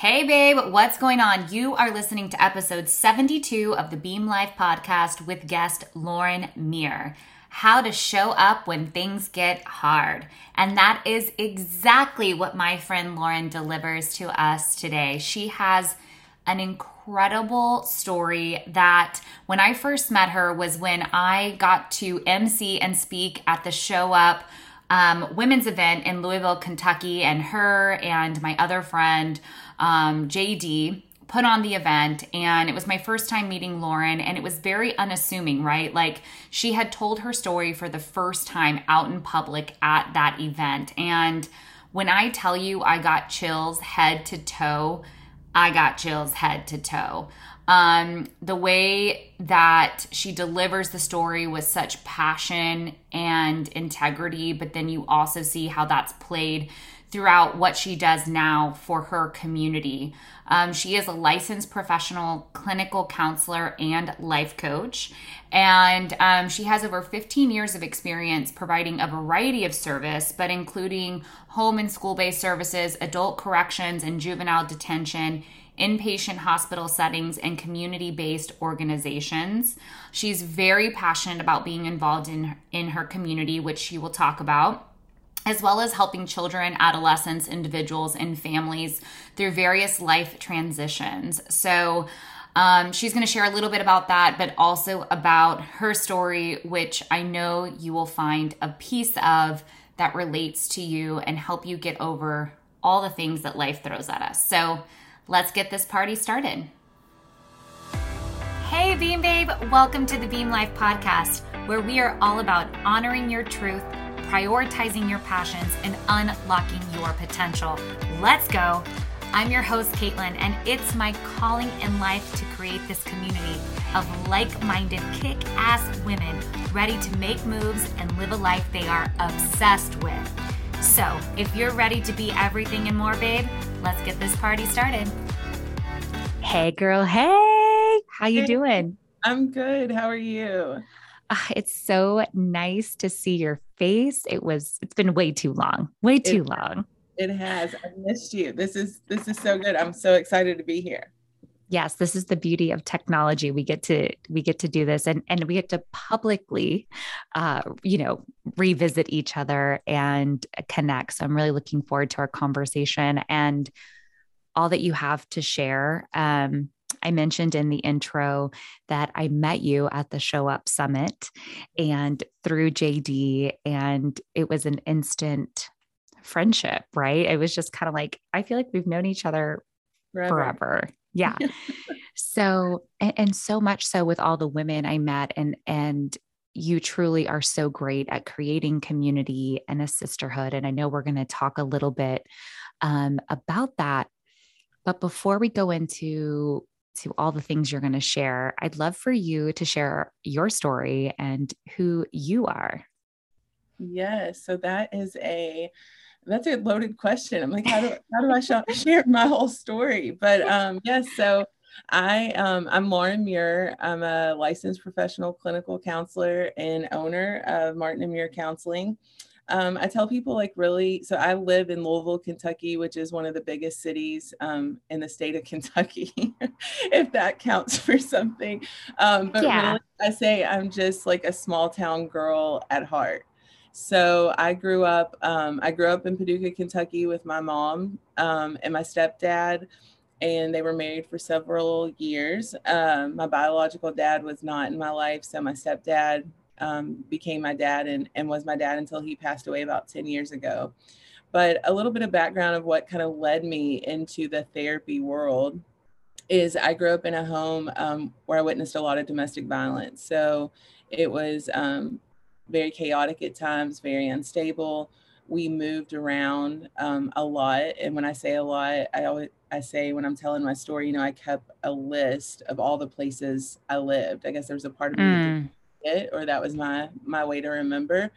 Hey, babe, what's going on? You are listening to episode 72 of the Beam Life podcast with guest Lauren Muir. How to show up when things get hard. And that is exactly what my friend Lauren delivers to us today. She has an incredible story that when I first met her was when I got to MC and speak at the Show Up um, women's event in Louisville, Kentucky, and her and my other friend, um, JD, put on the event and it was my first time meeting Lauren and it was very unassuming, right? Like she had told her story for the first time out in public at that event. And when I tell you I got chills head to toe, I got chills head to toe. Um, the way that she delivers the story with such passion and integrity, but then you also see how that's played throughout what she does now for her community. Um, she is a licensed professional clinical counselor and life coach. And um, she has over 15 years of experience providing a variety of service, but including home and school based services, adult corrections, and juvenile detention inpatient hospital settings, and community based organizations. She's very passionate about being involved in, in her community, which she will talk about as well as helping children, adolescents, individuals, and families through various life transitions. So, um, she's going to share a little bit about that, but also about her story, which I know you will find a piece of that relates to you and help you get over all the things that life throws at us. So, Let's get this party started. Hey, Beam Babe, welcome to the Beam Life podcast, where we are all about honoring your truth, prioritizing your passions, and unlocking your potential. Let's go. I'm your host, Kaitlin, and it's my calling in life to create this community of like minded, kick ass women ready to make moves and live a life they are obsessed with. So, if you're ready to be everything and more, babe, let's get this party started. Hey, girl. Hey, how you hey, doing? I'm good. How are you? Uh, it's so nice to see your face. It was. It's been way too long. Way too it, long. It has. I missed you. This is. This is so good. I'm so excited to be here yes this is the beauty of technology we get to we get to do this and and we get to publicly uh you know revisit each other and connect so i'm really looking forward to our conversation and all that you have to share um I mentioned in the intro that I met you at the Show Up Summit and through JD, and it was an instant friendship, right? It was just kind of like, I feel like we've known each other forever. forever. Yeah. so, and, and so much so with all the women I met and, and, you truly are so great at creating community and a sisterhood. And I know we're going to talk a little bit um, about that. But before we go into to all the things you're going to share, I'd love for you to share your story and who you are. Yes. So that is a that's a loaded question. I'm like, how do how do I share my whole story? But um, yes, so I um, I'm Lauren Muir. I'm a licensed professional clinical counselor and owner of Martin and Muir Counseling. Um, I tell people like really, so I live in Louisville, Kentucky, which is one of the biggest cities um, in the state of Kentucky, if that counts for something. Um, but yeah. really, I say I'm just like a small town girl at heart. So I grew up. Um, I grew up in Paducah, Kentucky, with my mom um, and my stepdad, and they were married for several years. Um, my biological dad was not in my life, so my stepdad um, became my dad and, and was my dad until he passed away about ten years ago. But a little bit of background of what kind of led me into the therapy world is I grew up in a home um, where I witnessed a lot of domestic violence. So it was um, very chaotic at times, very unstable. We moved around um, a lot, and when I say a lot, I always I say when I'm telling my story, you know, I kept a list of all the places I lived. I guess there was a part of me mm. It, or that was my my way to remember.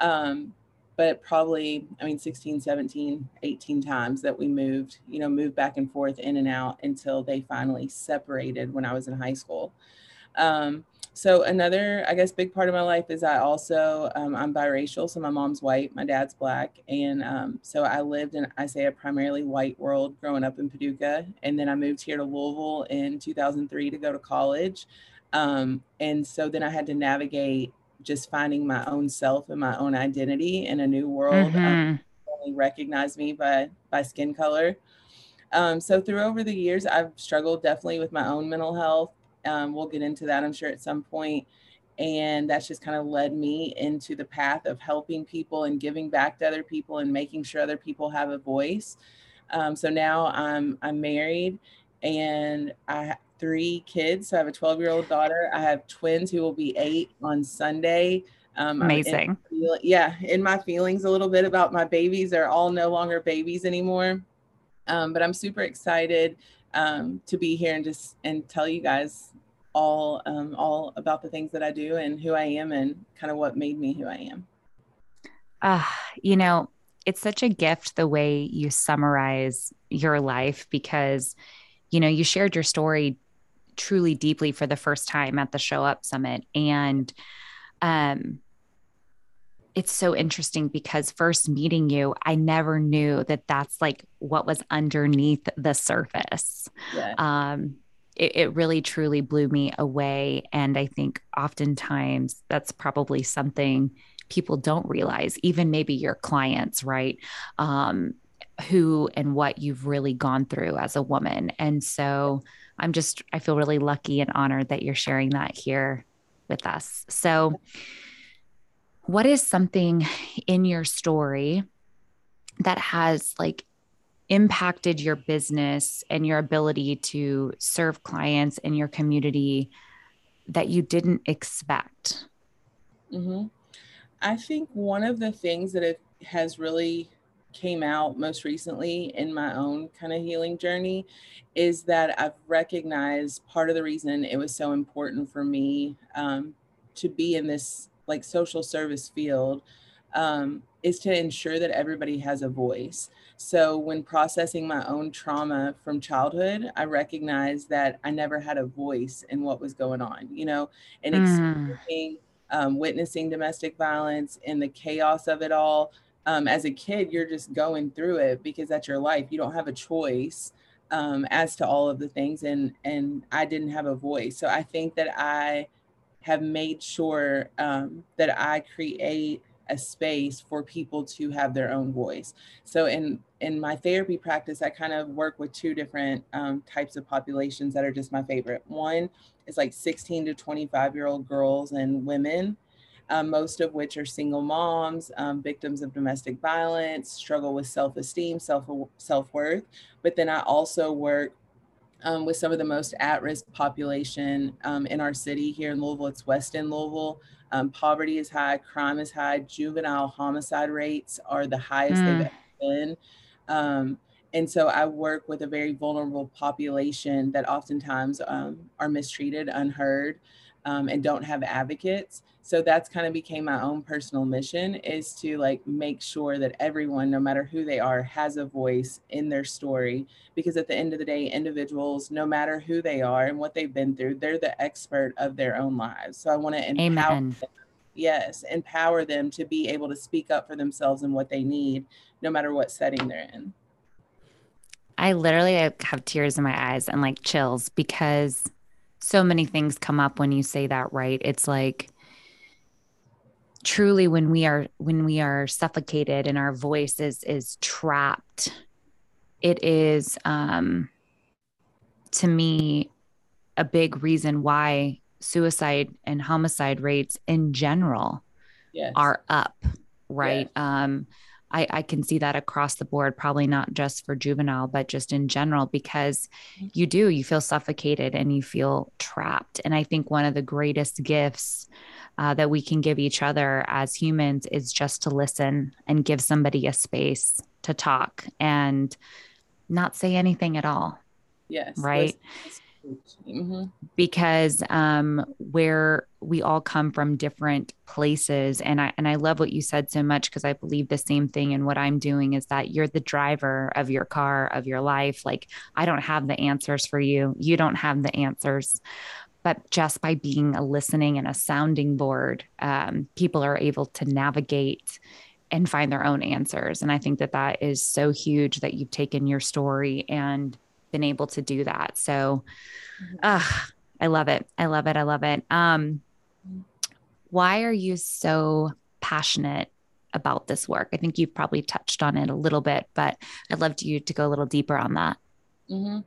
Um, but probably i mean 16 17 18 times that we moved you know moved back and forth in and out until they finally separated when i was in high school um, so another, I guess, big part of my life is I also um, I'm biracial. So my mom's white, my dad's black, and um, so I lived in I say a primarily white world growing up in Paducah, and then I moved here to Louisville in 2003 to go to college, um, and so then I had to navigate just finding my own self and my own identity in a new world. Mm-hmm. only recognize me by by skin color. Um, so through over the years, I've struggled definitely with my own mental health. Um, we'll get into that, I'm sure, at some point. And that's just kind of led me into the path of helping people and giving back to other people and making sure other people have a voice. Um, so now I'm I'm married and I three kids. So I have a 12 year old daughter. I have twins who will be eight on Sunday. Um, Amazing. In, yeah, in my feelings a little bit about my babies. They're all no longer babies anymore. Um, but I'm super excited um, to be here and just and tell you guys all um, all about the things that I do and who I am and kind of what made me who I am. Uh, you know, it's such a gift the way you summarize your life because, you know, you shared your story truly deeply for the first time at the Show Up Summit. And um, it's so interesting because first meeting you, I never knew that that's like what was underneath the surface. Yeah. Um, it, it really truly blew me away. And I think oftentimes that's probably something people don't realize, even maybe your clients, right? Um, who and what you've really gone through as a woman. And so I'm just, I feel really lucky and honored that you're sharing that here with us. So, what is something in your story that has like impacted your business and your ability to serve clients in your community that you didn't expect? Mm-hmm. I think one of the things that it has really came out most recently in my own kind of healing journey is that I've recognized part of the reason it was so important for me um, to be in this like social service field um, is to ensure that everybody has a voice. So when processing my own trauma from childhood, I recognized that I never had a voice in what was going on, you know, and mm. experiencing, um, witnessing domestic violence and the chaos of it all. Um, as a kid, you're just going through it because that's your life. You don't have a choice um, as to all of the things, and and I didn't have a voice. So I think that I have made sure um, that I create a space for people to have their own voice. So in in my therapy practice, I kind of work with two different um, types of populations that are just my favorite. One is like 16 to 25 year old girls and women, um, most of which are single moms, um, victims of domestic violence, struggle with self esteem, self self worth. But then I also work um, with some of the most at-risk population um, in our city here in Louisville. It's West End Louisville. Um, poverty is high, crime is high, juvenile homicide rates are the highest mm. they've ever been. Um, and so I work with a very vulnerable population that oftentimes um, are mistreated, unheard, um, and don't have advocates so that's kind of became my own personal mission is to like make sure that everyone no matter who they are has a voice in their story because at the end of the day individuals no matter who they are and what they've been through they're the expert of their own lives. So i want to empower Amen. them yes empower them to be able to speak up for themselves and what they need no matter what setting they're in. I literally have tears in my eyes and like chills because so many things come up when you say that right? It's like truly when we are when we are suffocated and our voice is is trapped it is um to me a big reason why suicide and homicide rates in general yes. are up right yes. um I, I can see that across the board, probably not just for juvenile, but just in general, because you do, you feel suffocated and you feel trapped. And I think one of the greatest gifts uh, that we can give each other as humans is just to listen and give somebody a space to talk and not say anything at all. Yes. Right. Mm-hmm. Because um, where we all come from different places, and I and I love what you said so much because I believe the same thing. And what I'm doing is that you're the driver of your car of your life. Like I don't have the answers for you. You don't have the answers, but just by being a listening and a sounding board, um, people are able to navigate and find their own answers. And I think that that is so huge that you've taken your story and been able to do that. So, uh, I love it. I love it. I love it. Um, why are you so passionate about this work? I think you've probably touched on it a little bit, but I'd love you to go a little deeper on that. Mm-hmm.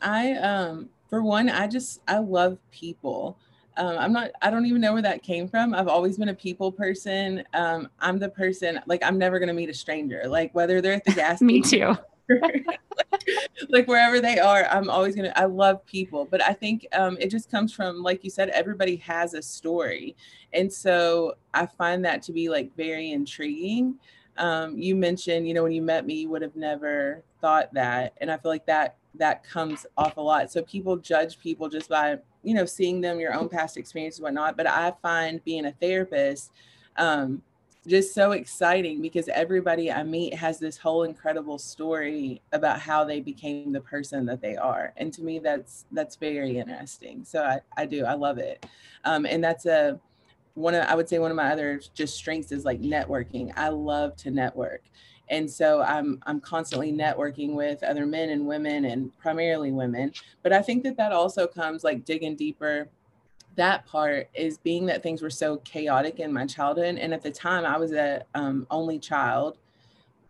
I, um, for one, I just, I love people. Um, I'm not, I don't even know where that came from. I've always been a people person. Um, I'm the person, like, I'm never going to meet a stranger, like, whether they're at the gas Me too. like wherever they are, I'm always gonna. I love people, but I think um, it just comes from, like you said, everybody has a story, and so I find that to be like very intriguing. Um, you mentioned, you know, when you met me, you would have never thought that, and I feel like that that comes off a lot. So people judge people just by you know seeing them, your own past experiences, whatnot. But I find being a therapist. Um, just so exciting because everybody I meet has this whole incredible story about how they became the person that they are. And to me, that's that's very interesting. So I, I do, I love it. Um, and that's a one of I would say one of my other just strengths is like networking. I love to network. And so I'm I'm constantly networking with other men and women and primarily women. But I think that that also comes like digging deeper that part is being that things were so chaotic in my childhood. And at the time, I was a um, only child.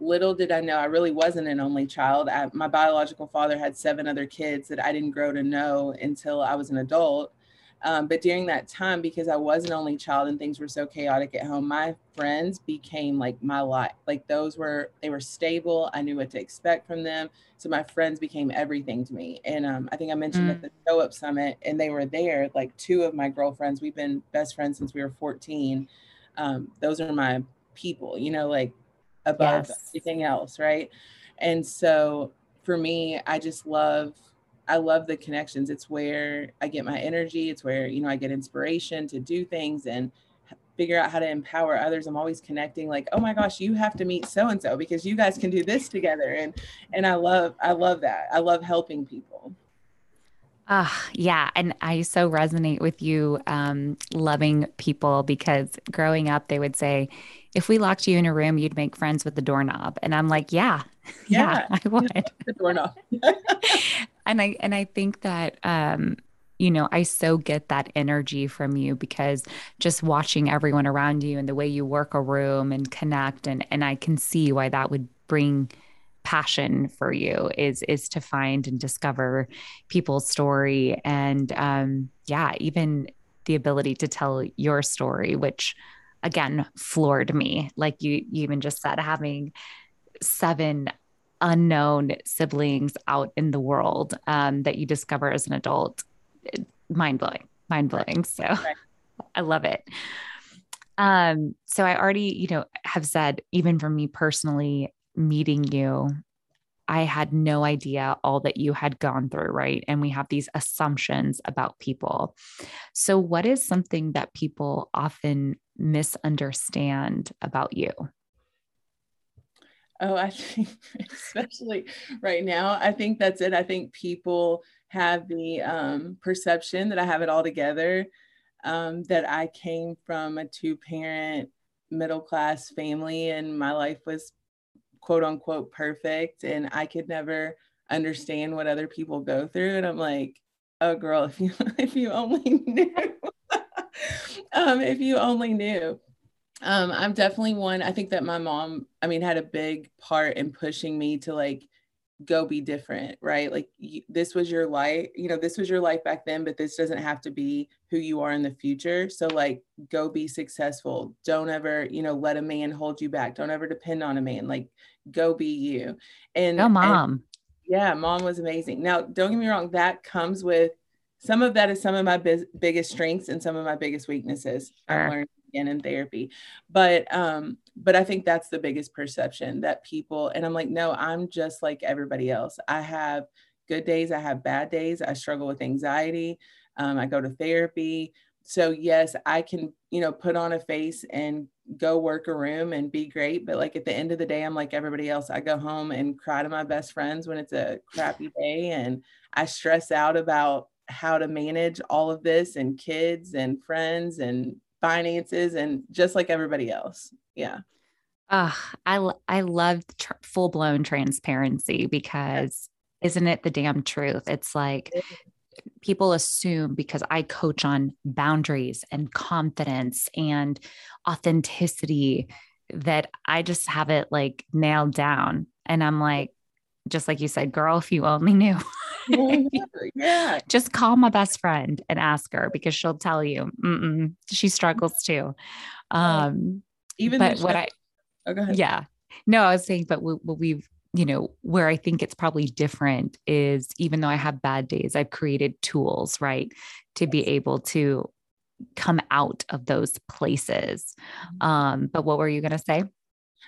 Little did I know I really wasn't an only child. I, my biological father had seven other kids that I didn't grow to know until I was an adult. Um, but during that time, because I was an only child and things were so chaotic at home, my friends became like my life. Like those were, they were stable. I knew what to expect from them. So my friends became everything to me. And um, I think I mentioned mm. at the Show Up Summit, and they were there, like two of my girlfriends. We've been best friends since we were 14. Um, those are my people, you know, like above yes. everything else. Right. And so for me, I just love I love the connections. It's where I get my energy. It's where, you know, I get inspiration to do things and figure out how to empower others. I'm always connecting like, oh my gosh, you have to meet so and so because you guys can do this together. And and I love I love that. I love helping people. Ah, uh, yeah. And I so resonate with you um, loving people because growing up, they would say, if we locked you in a room, you'd make friends with the doorknob. And I'm like, yeah, yeah, yeah I would. the doorknob. and I and I think that um, you know, I so get that energy from you because just watching everyone around you and the way you work a room and connect and and I can see why that would bring passion for you is is to find and discover people's story. And um yeah even the ability to tell your story which again floored me. Like you, you even just said having seven unknown siblings out in the world um, that you discover as an adult mind blowing mind blowing so right. i love it um so i already you know have said even for me personally meeting you I had no idea all that you had gone through, right? And we have these assumptions about people. So, what is something that people often misunderstand about you? Oh, I think, especially right now, I think that's it. I think people have the um, perception that I have it all together, um, that I came from a two parent middle class family and my life was quote unquote perfect and I could never understand what other people go through. And I'm like, oh girl, if you if you only knew. um, if you only knew. Um, I'm definitely one. I think that my mom, I mean, had a big part in pushing me to like go be different, right? Like you, this was your life, you know, this was your life back then, but this doesn't have to be who you are in the future. So like go be successful. Don't ever, you know, let a man hold you back. Don't ever depend on a man. Like go be you. And oh, mom. And, yeah, mom was amazing. Now, don't get me wrong, that comes with some of that is some of my biz- biggest strengths and some of my biggest weaknesses. Sure. I learned again in therapy. But um but i think that's the biggest perception that people and i'm like no i'm just like everybody else. I have good days i have bad days i struggle with anxiety um, i go to therapy. So yes i can you know put on a face and go work a room and be great but like at the end of the day i'm like everybody else. I go home and cry to my best friends when it's a crappy day and i stress out about how to manage all of this and kids and friends and finances and just like everybody else. Yeah. Uh, I I love tr- full blown transparency because isn't it the damn truth? It's like people assume because I coach on boundaries and confidence and authenticity that I just have it like nailed down. And I'm like, just like you said, girl, if you only knew. yeah. Just call my best friend and ask her because she'll tell you. Mm. she struggles too. Um, Even but what I, oh, go ahead. yeah, no, I was saying, but what we've, you know, where I think it's probably different is even though I have bad days, I've created tools, right, to be able to come out of those places. Mm-hmm. Um, but what were you going to say?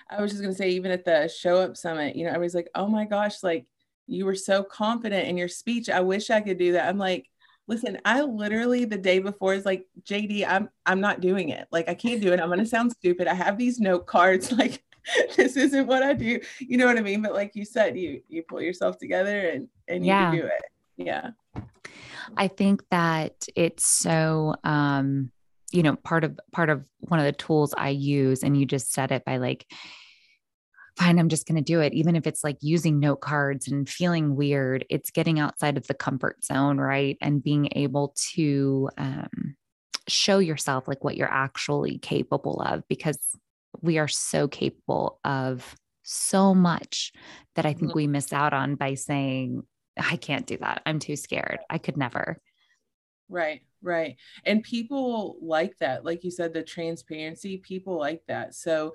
I was just going to say, even at the show up summit, you know, everybody's like, oh my gosh, like you were so confident in your speech. I wish I could do that. I'm like, listen, I literally the day before is like, JD, I'm I'm not doing it. Like I can't do it. I'm gonna sound stupid. I have these note cards. Like this isn't what I do. You know what I mean? But like you said, you you pull yourself together and and you yeah. do it. Yeah. I think that it's so um you know part of part of one of the tools I use and you just said it by like fine, I'm just going to do it. Even if it's like using note cards and feeling weird, it's getting outside of the comfort zone, right? And being able to um, show yourself like what you're actually capable of because we are so capable of so much that I think mm-hmm. we miss out on by saying, I can't do that. I'm too scared. I could never. Right, right. And people like that. Like you said, the transparency, people like that. So,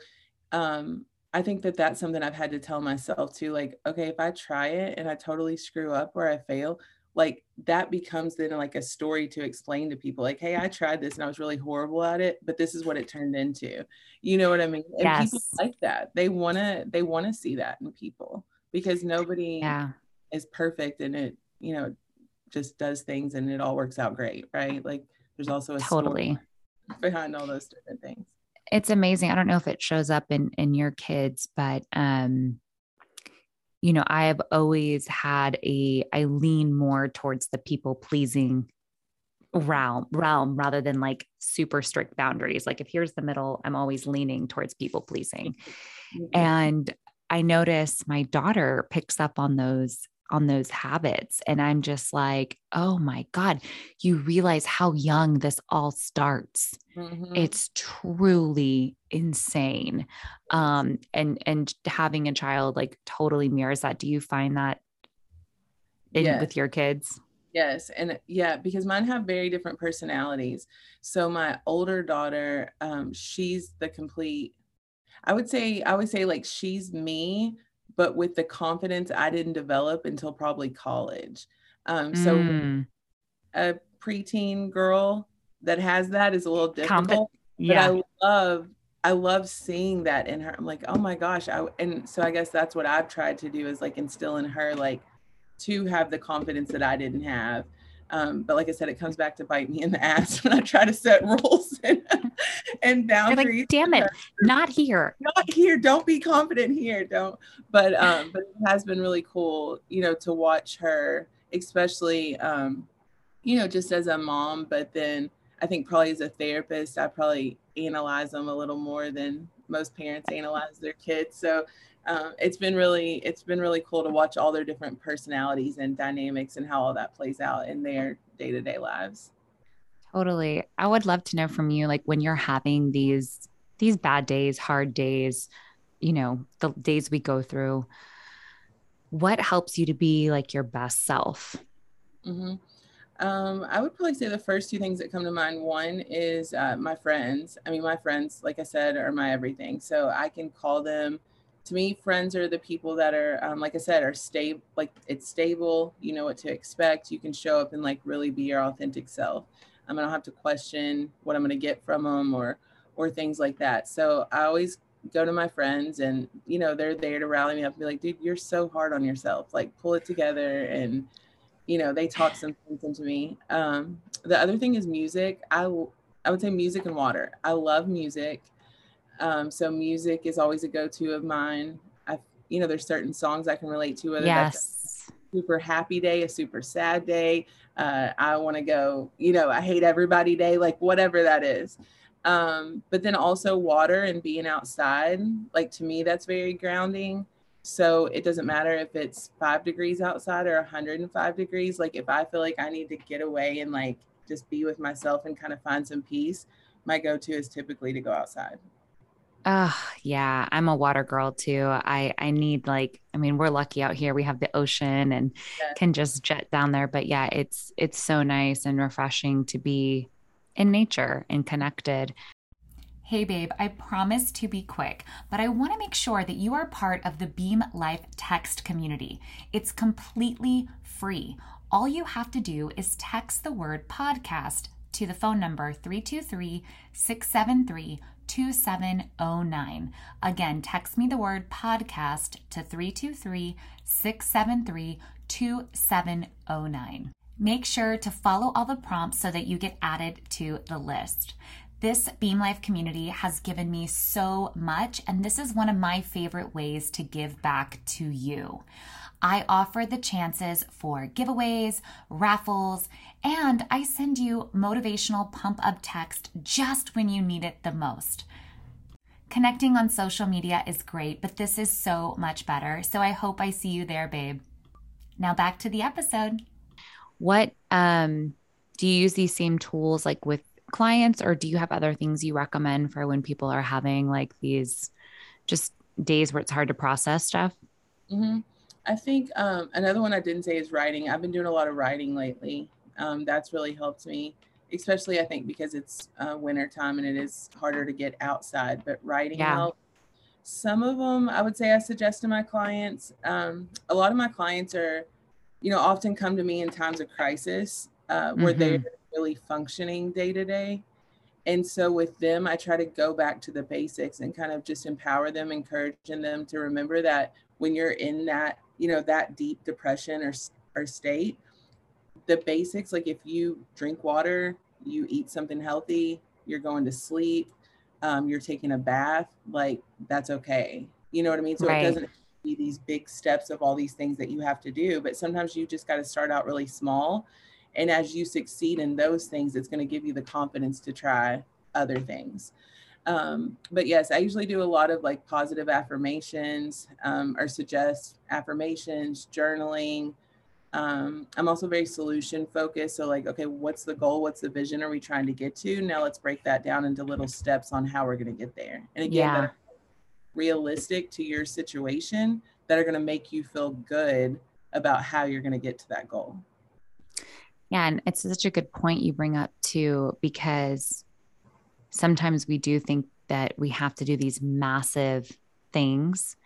um, I think that that's something I've had to tell myself too. Like, okay, if I try it and I totally screw up or I fail, like that becomes then like a story to explain to people like hey i tried this and i was really horrible at it but this is what it turned into you know what i mean and yes. people like that they want to they want to see that in people because nobody yeah. is perfect and it you know just does things and it all works out great right like there's also a totally behind all those different things it's amazing. I don't know if it shows up in in your kids, but um you know, I have always had a I lean more towards the people pleasing realm realm rather than like super strict boundaries. Like if here's the middle, I'm always leaning towards people pleasing. Mm-hmm. And I notice my daughter picks up on those on those habits. And I'm just like, oh my God, you realize how young this all starts. Mm-hmm. It's truly insane. Um, and and having a child like totally mirrors that. Do you find that in, yes. with your kids? Yes. And yeah, because mine have very different personalities. So my older daughter, um, she's the complete, I would say, I would say like she's me, but with the confidence I didn't develop until probably college. Um, so mm. a preteen girl that has that is a little difficult. yeah. But I love I love seeing that in her. I'm like, oh my gosh. I, and so I guess that's what I've tried to do is like instill in her like to have the confidence that I didn't have. Um, but like I said, it comes back to bite me in the ass when I try to set rules and, and boundaries. Like, Damn it, not here. Not here. Don't be confident here. Don't. But um, but it has been really cool, you know, to watch her, especially um, you know, just as a mom, but then I think probably as a therapist, I probably analyze them a little more than most parents analyze their kids. So um, it's been really it's been really cool to watch all their different personalities and dynamics and how all that plays out in their day-to-day lives. Totally. I would love to know from you like when you're having these these bad days hard days you know the days we go through what helps you to be like your best self? Mm-hmm. um, i would probably say the first two things that come to mind. One is uh, my friends. I mean my friends like i said are my everything. So i can call them to me, friends are the people that are, um, like I said, are stable. Like it's stable. You know what to expect. You can show up and like really be your authentic self. Um, I don't have to question what I'm going to get from them or or things like that. So I always go to my friends, and you know they're there to rally me up and be like, "Dude, you're so hard on yourself. Like pull it together." And you know they talk some things into me. Um, the other thing is music. I I would say music and water. I love music. Um, so music is always a go-to of mine. I, you know, there's certain songs I can relate to. Whether yes. that's super happy day, a super sad day. Uh, I want to go, you know, I hate everybody day, like whatever that is. Um, but then also water and being outside, like to me, that's very grounding. So it doesn't matter if it's five degrees outside or 105 degrees. Like if I feel like I need to get away and like just be with myself and kind of find some peace, my go to is typically to go outside. Oh, yeah. I'm a water girl too. I I need like I mean, we're lucky out here. We have the ocean and yeah. can just jet down there, but yeah, it's it's so nice and refreshing to be in nature and connected. Hey, babe, I promise to be quick, but I want to make sure that you are part of the Beam Life text community. It's completely free. All you have to do is text the word podcast to the phone number 323 673 2709. Again, text me the word podcast to 323 673 2709. Make sure to follow all the prompts so that you get added to the list. This Beam Life community has given me so much, and this is one of my favorite ways to give back to you. I offer the chances for giveaways, raffles, and I send you motivational pump up text just when you need it the most. Connecting on social media is great, but this is so much better. So I hope I see you there, babe. Now back to the episode. What um do you use these same tools like with clients or do you have other things you recommend for when people are having like these just days where it's hard to process stuff? Mm-hmm. I think um, another one I didn't say is writing. I've been doing a lot of writing lately. Um, that's really helped me, especially I think because it's uh, winter time and it is harder to get outside. But writing yeah. helps. Some of them I would say I suggest to my clients. Um, a lot of my clients are, you know, often come to me in times of crisis uh, where mm-hmm. they're really functioning day to day. And so with them, I try to go back to the basics and kind of just empower them, encouraging them to remember that when you're in that you know that deep depression or or state the basics like if you drink water you eat something healthy you're going to sleep um, you're taking a bath like that's okay. You know what i mean? So right. it doesn't be these big steps of all these things that you have to do but sometimes you just got to start out really small. And as you succeed in those things it's going to give you the confidence to try other things um, but yes, I usually do a lot of like positive affirmations um, or suggest affirmations, journaling. Um, I'm also very solution focused. So, like, okay, what's the goal? What's the vision are we trying to get to? Now, let's break that down into little steps on how we're going to get there. And again, yeah. realistic to your situation that are going to make you feel good about how you're going to get to that goal. Yeah. And it's such a good point you bring up, too, because sometimes we do think that we have to do these massive things.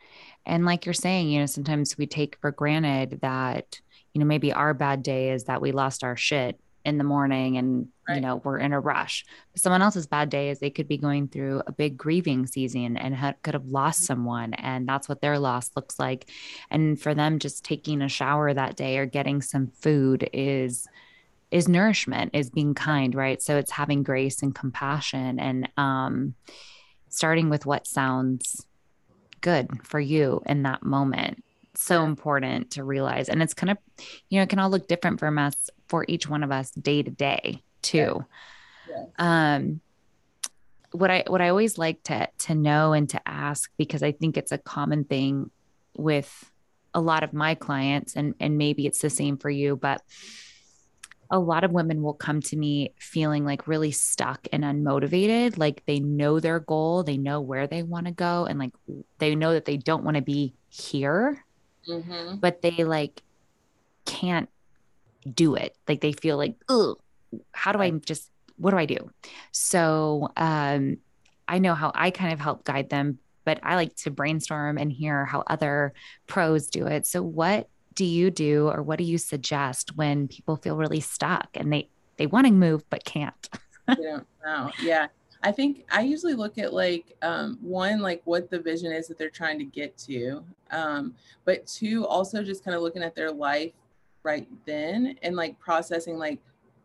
And like you're saying, you know, sometimes we take for granted that, you know, maybe our bad day is that we lost our shit in the morning and right. you know we're in a rush but someone else's bad day is they could be going through a big grieving season and ha- could have lost mm-hmm. someone and that's what their loss looks like and for them just taking a shower that day or getting some food is is nourishment is being kind right? So it's having grace and compassion and um starting with what sounds good for you in that moment. So important to realize. And it's kind of you know it can all look different from us for each one of us day to day too. Yeah. Yeah. um what i what i always like to to know and to ask because i think it's a common thing with a lot of my clients and and maybe it's the same for you but a lot of women will come to me feeling like really stuck and unmotivated. Like they know their goal, they know where they want to go, and like they know that they don't want to be here, mm-hmm. but they like can't do it. Like they feel like, oh, how do I just, what do I do? So, um, I know how I kind of help guide them, but I like to brainstorm and hear how other pros do it. So, what do you do or what do you suggest when people feel really stuck and they they want to move but can't? Don't know. Yeah. I think i usually look at like um, one like what the vision is that they're trying to get to um, but two also just kind of looking at their life right then and like processing like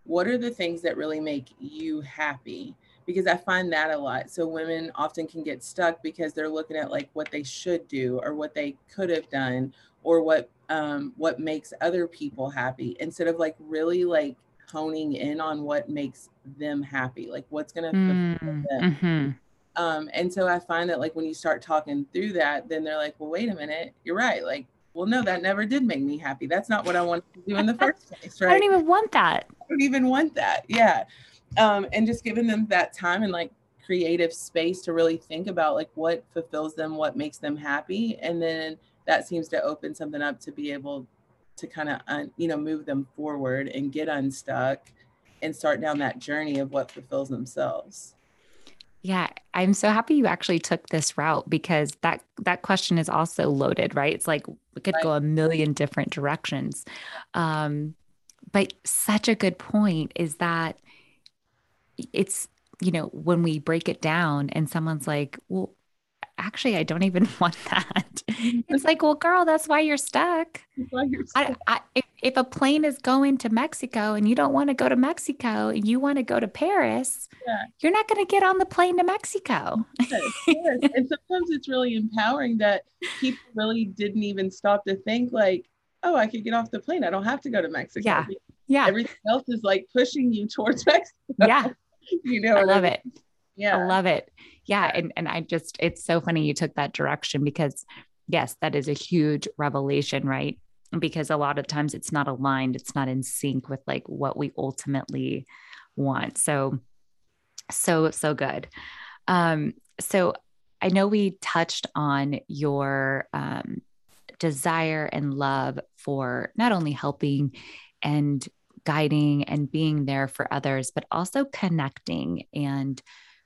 what are the things that really make you happy? Because I find that a lot. So women often can get stuck because they're looking at like what they should do or what they could have done or what um, what makes other people happy instead of like really like honing in on what makes them happy, like what's gonna fulfill Mm, them. mhm. Um, and so I find that like when you start talking through that, then they're like, well, wait a minute, you're right. Like, well, no, that never did make me happy. That's not what I wanted to do in the first place, right? I don't even want that. I don't even want that. Yeah. Um, and just giving them that time and like creative space to really think about like what fulfills them, what makes them happy. And then that seems to open something up to be able to kind of, un, you know, move them forward and get unstuck and start down that journey of what fulfills themselves. Yeah, I'm so happy you actually took this route because that that question is also loaded, right? It's like we could go a million different directions. Um, but such a good point is that it's, you know, when we break it down and someone's like, well, actually, I don't even want that. It's like, well, girl, that's why you're stuck. Why you're I, stuck. I, if, if a plane is going to Mexico and you don't want to go to Mexico and you want to go to Paris, Yeah. you're not going to get on the plane to Mexico. Yes, yes. and sometimes it's really empowering that people really didn't even stop to think like, oh, I could get off the plane. I don't have to go to Mexico. Yeah. Yeah. Everything else is like pushing you towards Mexico. Yeah. You know, I love it. Yeah. I love it. Yeah. And, and I just, it's so funny you took that direction because, yes, that is a huge revelation, right? Because a lot of times it's not aligned, it's not in sync with like what we ultimately want. So, so, so good. Um, so I know we touched on your um, desire and love for not only helping and guiding and being there for others, but also connecting and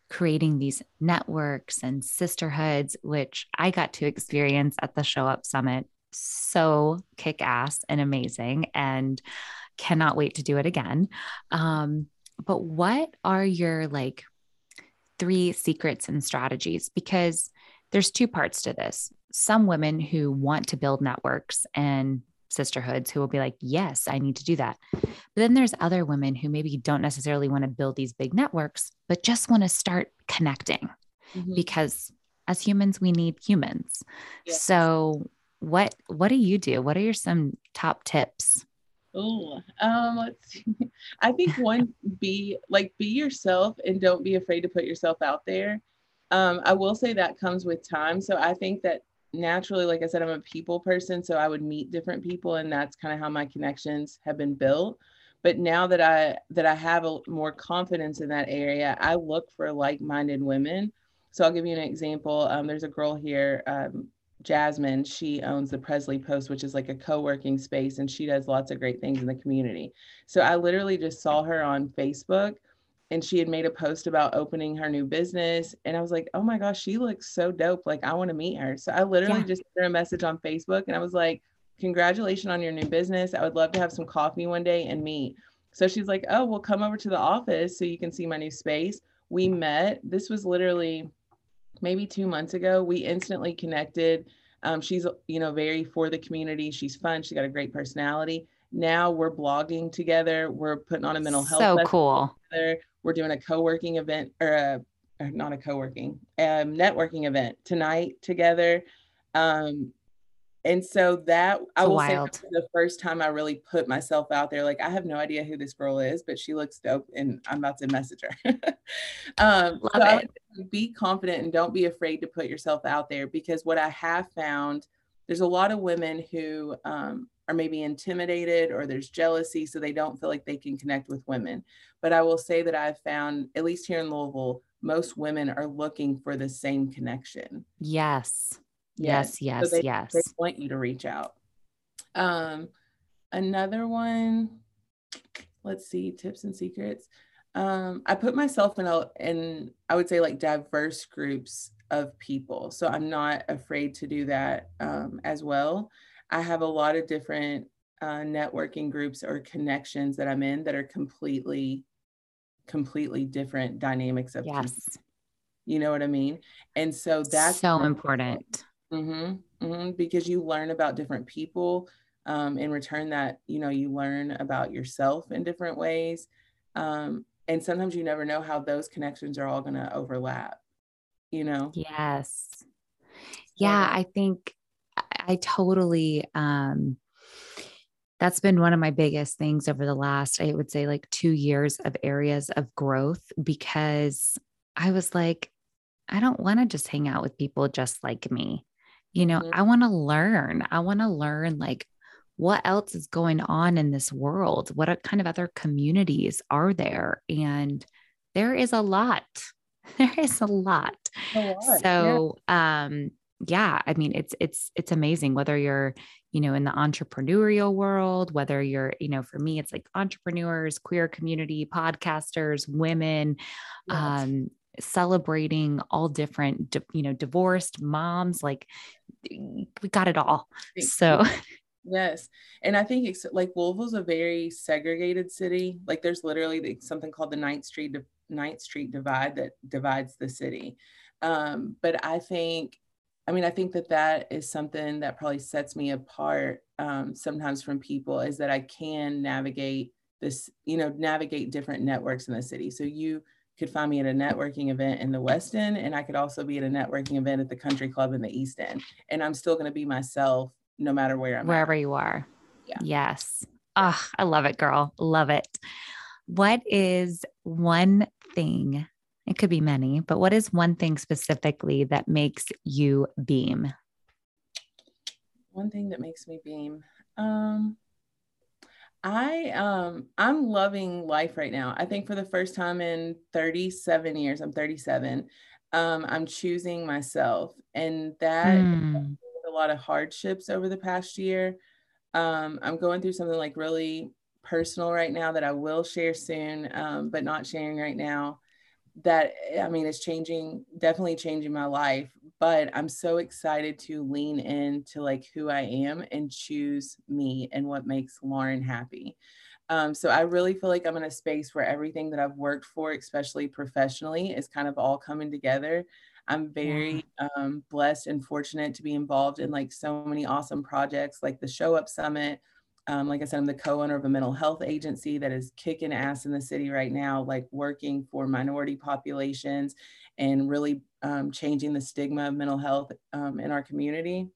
creating these networks and sisterhoods, which I got to experience at the Show Up Summit. So kick ass and amazing, and cannot wait to do it again. Um, but what are your like three secrets and strategies? Because there's two parts to this. Some women who want to build networks and sisterhoods who will be like, yes, I need to do that. But then there's other women who maybe don't necessarily want to build these big networks, but just want to start connecting Mhm. because as humans, we need humans. Yeah. So what what do you do? What are your some top tips? Oh, um, let's see. I think one, be like be yourself and don't be afraid to put yourself out there. Um, I will say that comes with time. So I think that naturally, like I said, I'm a people person, so I would meet different people, and that's kind of how my connections have been built. But now that I that I have a, more confidence in that area, I look for like-minded women. So I'll give you an example. Um, there's a girl here, um, Jasmine, she owns the Presley Post, which is like a co working space, and she does lots of great things in the community. So I literally just saw her on Facebook and she had made a post about opening her new business. And I was like, oh my gosh, she looks so dope. Like, I want to meet her. So I literally Yeah. just sent her a message on Facebook and I was like, congratulations on your new business. I would love to have some coffee one day and meet. So she's like, oh, well, come over to the office so you can see my new space. We met. This was literally maybe two months ago. We instantly connected. Um, she's, you know, very for the community. She's fun. She's got a great personality. Now we're blogging together. We're putting on a mental health So cool. together. We're doing a co-working event or a, or not a co-working, um, networking event tonight together. Um, and so that I will say wild. was the first time I really put myself out there. Like I have no idea who this girl is, but she looks dope, and I'm about to message her. um, Love so it. be confident and don't be afraid to put yourself out there because what I have found, there's a lot of women who um, are maybe intimidated or there's jealousy, so they don't feel like they can connect with women. But I will say that I've found, at least here in Louisville, most women are looking for the same connection. Yes. Yes. Yes. they, yes. they want you to reach out. Um, another one, let's see, tips and secrets. Um, I put myself in a in I would say like diverse groups of people. So I'm not afraid to do that um, as well. I have a lot of different uh, networking groups or connections that I'm in that are completely, completely different dynamics of people. yes. You know what I mean? And so that's so important. Mm-hmm, mm-hmm, because you learn about different people. Um, in return, that you know, you learn about yourself in different ways, um, and sometimes you never know how those connections are all going to overlap. You know. Yes. Yeah, I think I- totally um that's been one of my biggest things over the last, I would say, like two years of areas of growth because I was like, I don't want to just hang out with people just like me. You know, mm-hmm. I want to learn. I want to learn like what else is going on in this world? What kind of other communities are there? And there is a lot. There is a lot. A lot. So, yeah. um, yeah, I mean, it's it's it's amazing whether you're you know in the entrepreneurial world whether you're you know for me it's like entrepreneurs queer community podcasters women yes. um celebrating all different you know divorced moms like we got it all so yes and i think it's like louisville's a very segregated city like there's literally something called the ninth street ninth street divide that divides the city um, but i think I mean, I think that that is something that probably sets me apart um, sometimes from people is that I can navigate this, you know, navigate different networks in the city. So you could find me at a networking event in the West End, and I could also be at a networking event at the Country Club in the East End, and I'm still going to be myself no matter where I'm. Wherever at. you are. Yeah. Yes. Oh, I love it, girl. Love it. What is one thing it could be many, but what is one thing specifically that makes you beam? One thing that makes me beam. Um, I um I'm loving life right now. I think for the first time in 37 years, I'm 37. Um, I'm choosing myself, and that mm. A lot of hardships over the past year. Um, I'm going through something like really personal right now that I will share soon, um, but not sharing right now that I mean it's changing, definitely changing my life. But I'm so excited to lean into like who I am and choose me and what makes Lauren happy. Um, so I really feel like I'm in a space where everything that I've worked for, especially professionally, is kind of all coming together. I'm very yeah. um, blessed and fortunate to be involved in like so many awesome projects like the Show Up Summit, um, like I said, I'm the co-owner of a mental health agency that is kicking ass in the city right now, like working for minority populations and really um, changing the stigma of mental health um, in our community.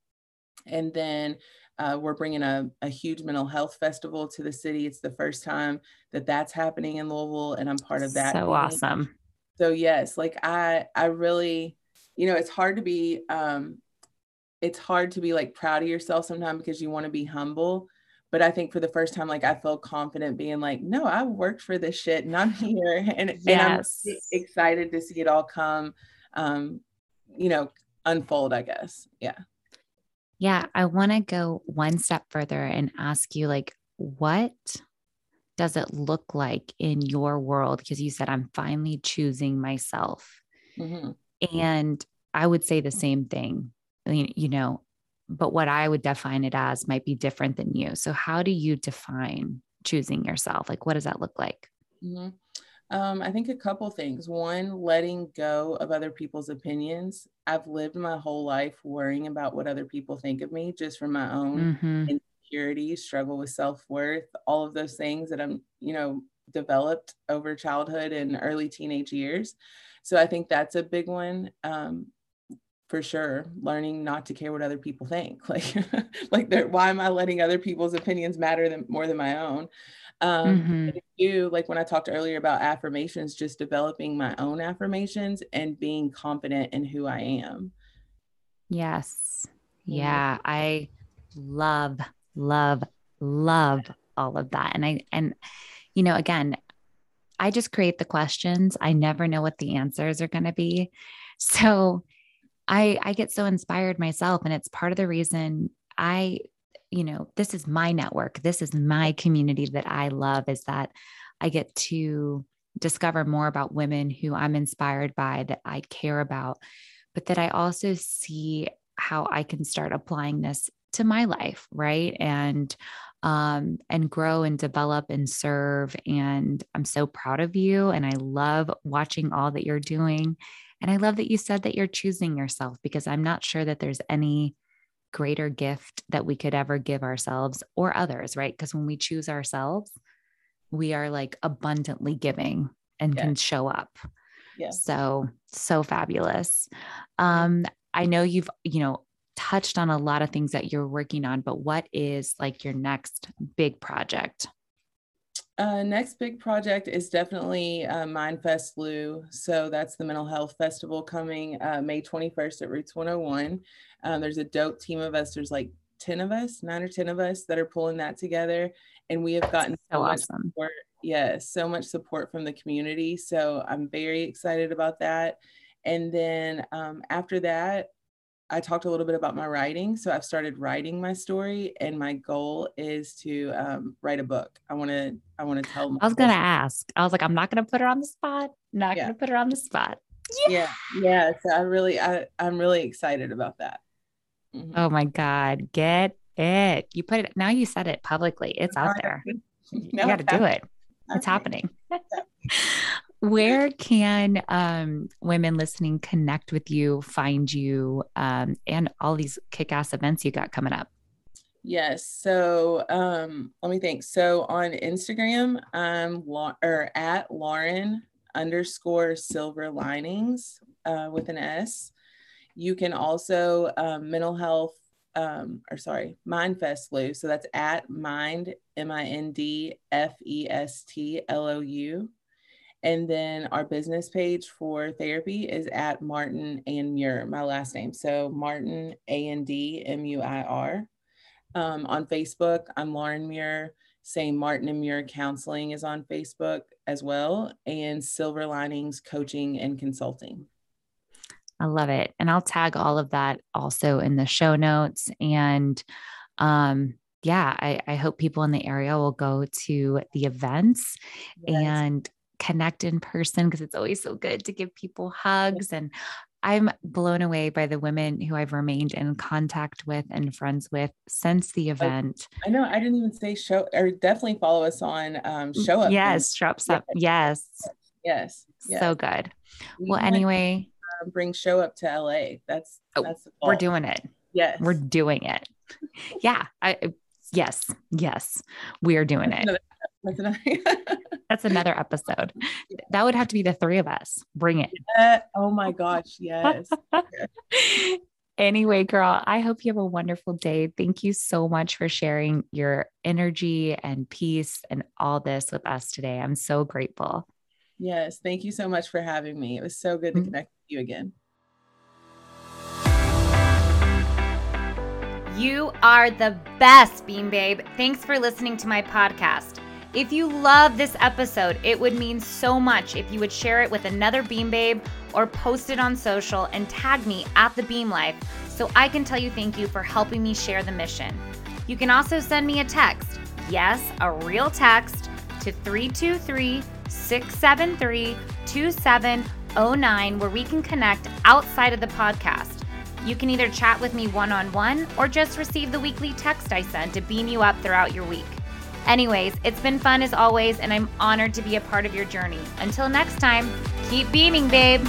And then uh, we're bringing a, a, huge mental health festival to the city. It's the first time that that's happening in Louisville, and I'm part of that. So awesome. So yes, like I, I really, you know, it's hard to be, um, it's hard to be like proud of yourself sometimes because you want to be humble but I think for the first time, like I felt confident being like, no, I worked for this shit and I'm here. And, yes. and I'm excited to see it all come, um, you know, unfold, I guess. Yeah. Yeah. I want to go one step further and ask you, like, what does it look like in your world? Because you said, I'm finally choosing myself. Mm-hmm. And I would say the same thing. I mean, you know, but what I would define it as might be different than you. So, how do you define choosing yourself? Like, what does that look like? Mm-hmm. Um, I think a couple things. One, letting go of other people's opinions. I've lived my whole life worrying about what other people think of me just from my own mm-hmm. insecurities, struggle with self worth, all of those things that I'm, you know, developed over childhood and early teenage years. So I think that's a big one. Um, for sure learning not to care what other people think. Like like why am i letting other people's opinions matter than more than my own? Um mm-hmm. you like when i talked earlier about affirmations just developing my own affirmations and being confident in who i am. Yes. Yeah i love love love all of that. And i and you know again i just create the questions. I never know what the answers are going to be. So I I get so inspired myself and it's part of the reason I you know this is my network. This is my community that I love is that I get to discover more about women who I'm inspired by that I care about but that I also see how I can start applying this to my life right? And um, and grow and develop and serve. And I'm so proud of you. And I love watching all that you're doing. And I love that you said that you're choosing yourself because I'm not sure that there's any greater gift that we could ever give ourselves or others, right? Because when we choose ourselves, we are like abundantly giving and yes. can show up. Yeah. So, so fabulous. Um, I know you've, you know, touched on a lot of things that you're working on, but what is like your next big project? Uh, next big project is definitely uh, Mindfest Lou. So that's the mental health festival coming uh, May 21st at Roots 101. Um, there's a dope team of us. There's like 10 of us, nine or 10 of us that are pulling that together. And we have gotten so, so awesome. Support. Yeah, so much support from the community. So I'm very excited about that. And then um, after that, I talked a little bit about my writing. So I've started writing my story, and my goal is to um, write a book. I want to. I want to tell. I was going to ask. I was like, I'm not going to put her on the spot. Not yeah. going to put her on the spot. Yeah. yeah, yeah. So I really, I, I'm really excited about that. Mm-hmm. Oh my God, get it! You put it now. You said it publicly. It's out there. you got to do it. It's happening. Where can um, women listening connect with you, find you, um, and all these kick ass events you got coming up? Yes. So um, let me think. So on Instagram, I'm La- or at Lauren underscore silver linings uh, with an S. You can also um, mental health um, or sorry, Mindfest Lou. So that's at Mind M I N D F E S T L O U. And then our business page for therapy is at Martin and Muir, my last name. So Martin A N D M U I R. Um, on Facebook, I'm Lauren Muir. Same Martin and Muir Counseling is on Facebook as well, and Silver Linings Coaching and Consulting. I love it. And I'll tag all of that also in the show notes. And um, yeah, I, I hope people in the area will go to the events yes. and connect in person because it's always so good to give people hugs. And I'm blown away by the women who I've remained in contact with and friends with since the event. I know I didn't even say show or definitely follow us on um, show up. Yes, show up. Yes. Yes. yes. So good. We well, anyway, uh, bring show up to LA. That's oh, that's we're doing it. Yes. We're doing it. yeah. I yes, yes, we are doing it. That's another, That's another episode. That would have to be the three of us. Bring it. Yeah. Oh my gosh. Yes. anyway, girl, I hope you have a wonderful day. Thank you so much for sharing your energy and peace and all this with us today. I'm so grateful. Yes. Thank you so much for having me. It was so good to mm-hmm. connect with you again. You are the best, Beam Babe. Thanks for listening to my podcast. If you love this episode, it would mean so much if you would share it with another Beam Babe or post it on social and tag me at the Beam Life so I can tell you thank you for helping me share the mission. You can also send me a text, yes, a real text, to 323 673 2709 where we can connect outside of the podcast. You can either chat with me one on one or just receive the weekly text I send to beam you up throughout your week. Anyways, it's been fun as always, and I'm honored to be a part of your journey. Until next time, keep beaming, babe.